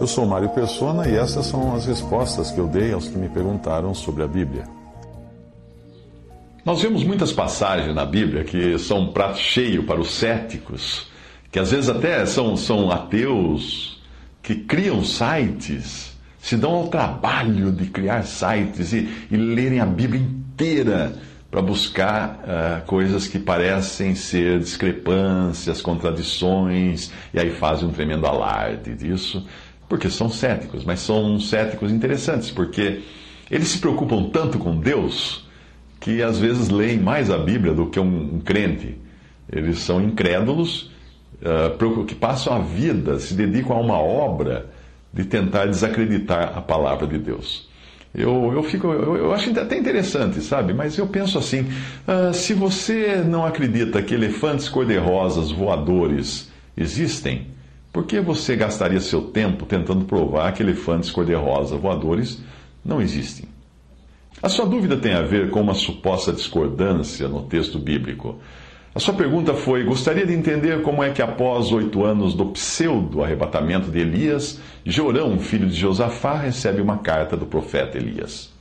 Eu sou Mário Persona e essas são as respostas que eu dei aos que me perguntaram sobre a Bíblia. Nós vemos muitas passagens na Bíblia que são um prato cheio para os céticos, que às vezes até são, são ateus, que criam sites, se dão ao trabalho de criar sites e, e lerem a Bíblia inteira para buscar uh, coisas que parecem ser discrepâncias, contradições, e aí fazem um tremendo alarde disso, porque são céticos, mas são céticos interessantes, porque eles se preocupam tanto com Deus que às vezes leem mais a Bíblia do que um, um crente. Eles são incrédulos uh, que passam a vida, se dedicam a uma obra de tentar desacreditar a palavra de Deus. Eu, eu, fico, eu, eu acho até interessante, sabe? Mas eu penso assim: uh, se você não acredita que elefantes cor-de-rosas voadores existem, por que você gastaria seu tempo tentando provar que elefantes cor-de-rosa voadores não existem? A sua dúvida tem a ver com uma suposta discordância no texto bíblico. A sua pergunta foi: gostaria de entender como é que, após oito anos do pseudo-arrebatamento de Elias, Jorão, filho de Josafá, recebe uma carta do profeta Elias.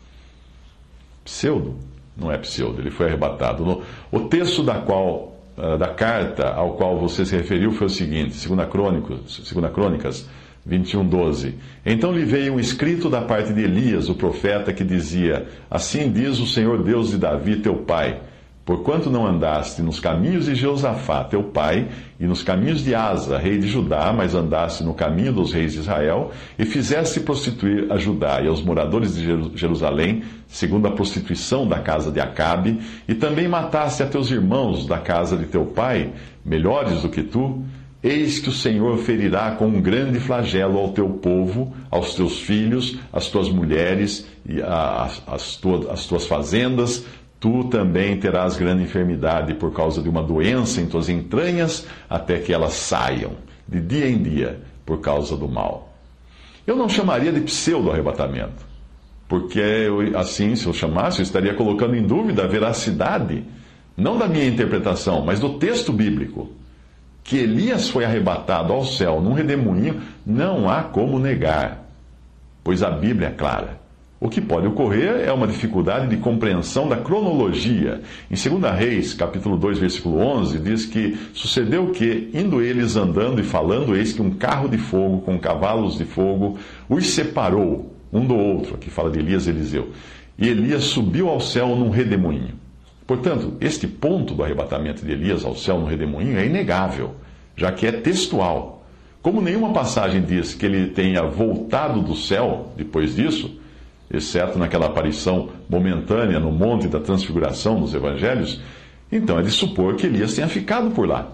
Pseudo? Não é pseudo, ele foi arrebatado. O texto da qual da carta ao qual você se referiu foi o seguinte, segunda Crônicas, segunda Crônicas 21, 12. Então lhe veio um escrito da parte de Elias, o profeta, que dizia: Assim diz o Senhor Deus de Davi, teu pai. Porquanto não andaste nos caminhos de Jeosafá, teu pai, e nos caminhos de Asa, rei de Judá, mas andaste no caminho dos reis de Israel, e fizeste prostituir a Judá e aos moradores de Jerusalém, segundo a prostituição da casa de Acabe, e também mataste a teus irmãos da casa de teu pai, melhores do que tu, Eis que o Senhor ferirá com um grande flagelo ao teu povo, aos teus filhos, às tuas mulheres e às tuas, as tuas fazendas. Tu também terás grande enfermidade por causa de uma doença em tuas entranhas, até que elas saiam, de dia em dia, por causa do mal. Eu não chamaria de pseudo-arrebatamento, porque eu, assim, se eu chamasse, eu estaria colocando em dúvida a veracidade, não da minha interpretação, mas do texto bíblico que Elias foi arrebatado ao céu num redemoinho, não há como negar, pois a Bíblia é clara. O que pode ocorrer é uma dificuldade de compreensão da cronologia. Em 2 Reis, capítulo 2, versículo 11, diz que sucedeu que, indo eles andando e falando, eis que um carro de fogo com cavalos de fogo os separou um do outro. Aqui fala de Elias e Eliseu. E Elias subiu ao céu num redemoinho. Portanto, este ponto do arrebatamento de Elias ao céu no redemoinho é inegável, já que é textual. Como nenhuma passagem diz que ele tenha voltado do céu depois disso, exceto naquela aparição momentânea no Monte da Transfiguração nos Evangelhos, então é de supor que Elias tenha ficado por lá.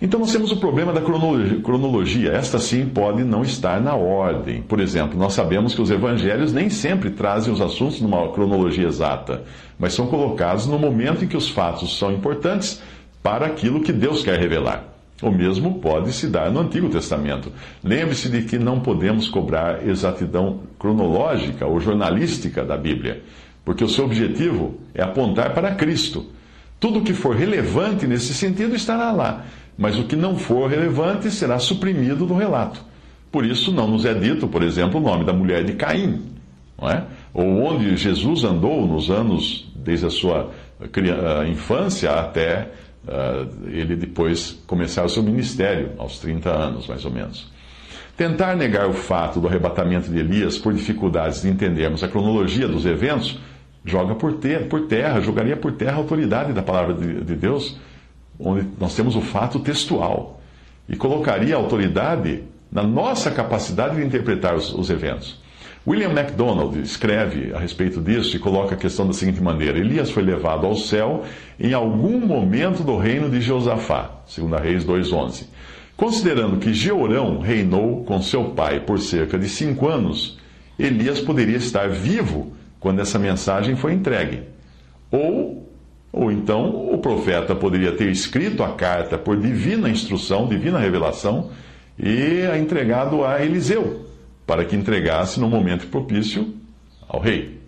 Então nós temos o problema da cronologia. Esta sim pode não estar na ordem. Por exemplo, nós sabemos que os evangelhos nem sempre trazem os assuntos numa cronologia exata, mas são colocados no momento em que os fatos são importantes para aquilo que Deus quer revelar. O mesmo pode se dar no Antigo Testamento. Lembre-se de que não podemos cobrar exatidão cronológica ou jornalística da Bíblia, porque o seu objetivo é apontar para Cristo. Tudo que for relevante nesse sentido estará lá mas o que não for relevante será suprimido do relato. Por isso, não nos é dito, por exemplo, o nome da mulher de Caim, não é? ou onde Jesus andou nos anos, desde a sua infância até uh, ele depois começar o seu ministério, aos 30 anos, mais ou menos. Tentar negar o fato do arrebatamento de Elias por dificuldades de entendermos a cronologia dos eventos joga por, ter, por terra, jogaria por terra a autoridade da palavra de, de Deus onde nós temos o fato textual, e colocaria a autoridade na nossa capacidade de interpretar os, os eventos. William MacDonald escreve a respeito disso e coloca a questão da seguinte maneira: Elias foi levado ao céu em algum momento do reino de Josafá, 2 Reis 2,11. Considerando que Jeorão reinou com seu pai por cerca de cinco anos, Elias poderia estar vivo quando essa mensagem foi entregue. Ou, ou então o profeta poderia ter escrito a carta por divina instrução, divina revelação, e a entregado a Eliseu, para que entregasse no momento propício ao rei.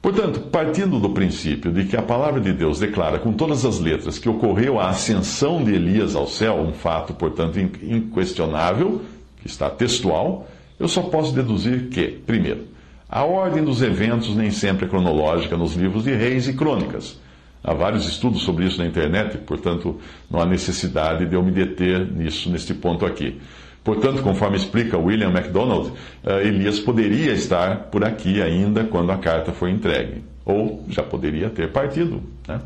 Portanto, partindo do princípio de que a palavra de Deus declara com todas as letras que ocorreu a ascensão de Elias ao céu, um fato, portanto, inquestionável, que está textual, eu só posso deduzir que, primeiro, a ordem dos eventos nem sempre é cronológica nos livros de reis e crônicas. Há vários estudos sobre isso na internet, portanto, não há necessidade de eu me deter nisso, neste ponto aqui. Portanto, conforme explica William MacDonald, eh, Elias poderia estar por aqui ainda quando a carta foi entregue, ou já poderia ter partido. Né?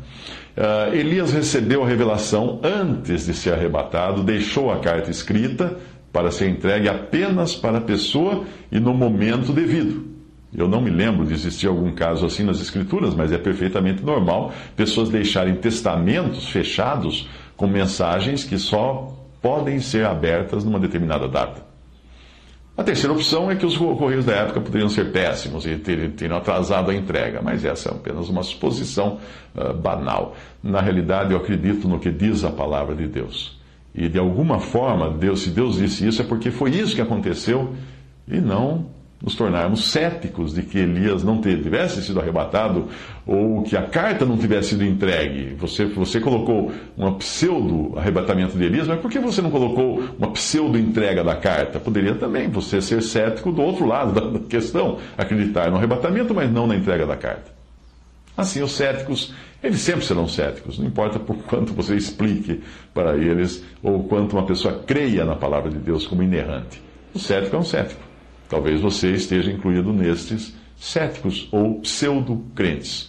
Eh, Elias recebeu a revelação antes de ser arrebatado, deixou a carta escrita para ser entregue apenas para a pessoa e no momento devido. Eu não me lembro de existir algum caso assim nas Escrituras, mas é perfeitamente normal pessoas deixarem testamentos fechados com mensagens que só podem ser abertas numa determinada data. A terceira opção é que os correios da época poderiam ser péssimos e terem atrasado a entrega, mas essa é apenas uma suposição uh, banal. Na realidade, eu acredito no que diz a palavra de Deus. E de alguma forma, Deus, se Deus disse isso, é porque foi isso que aconteceu e não nos tornarmos céticos de que Elias não tivesse sido arrebatado ou que a carta não tivesse sido entregue. Você, você colocou um pseudo arrebatamento de Elias, mas por que você não colocou uma pseudo entrega da carta? Poderia também você ser cético do outro lado da questão, acreditar no arrebatamento, mas não na entrega da carta. Assim, os céticos, eles sempre serão céticos, não importa por quanto você explique para eles ou quanto uma pessoa creia na palavra de Deus como inerrante. O cético é um cético. Talvez você esteja incluído nestes céticos ou pseudo-crentes.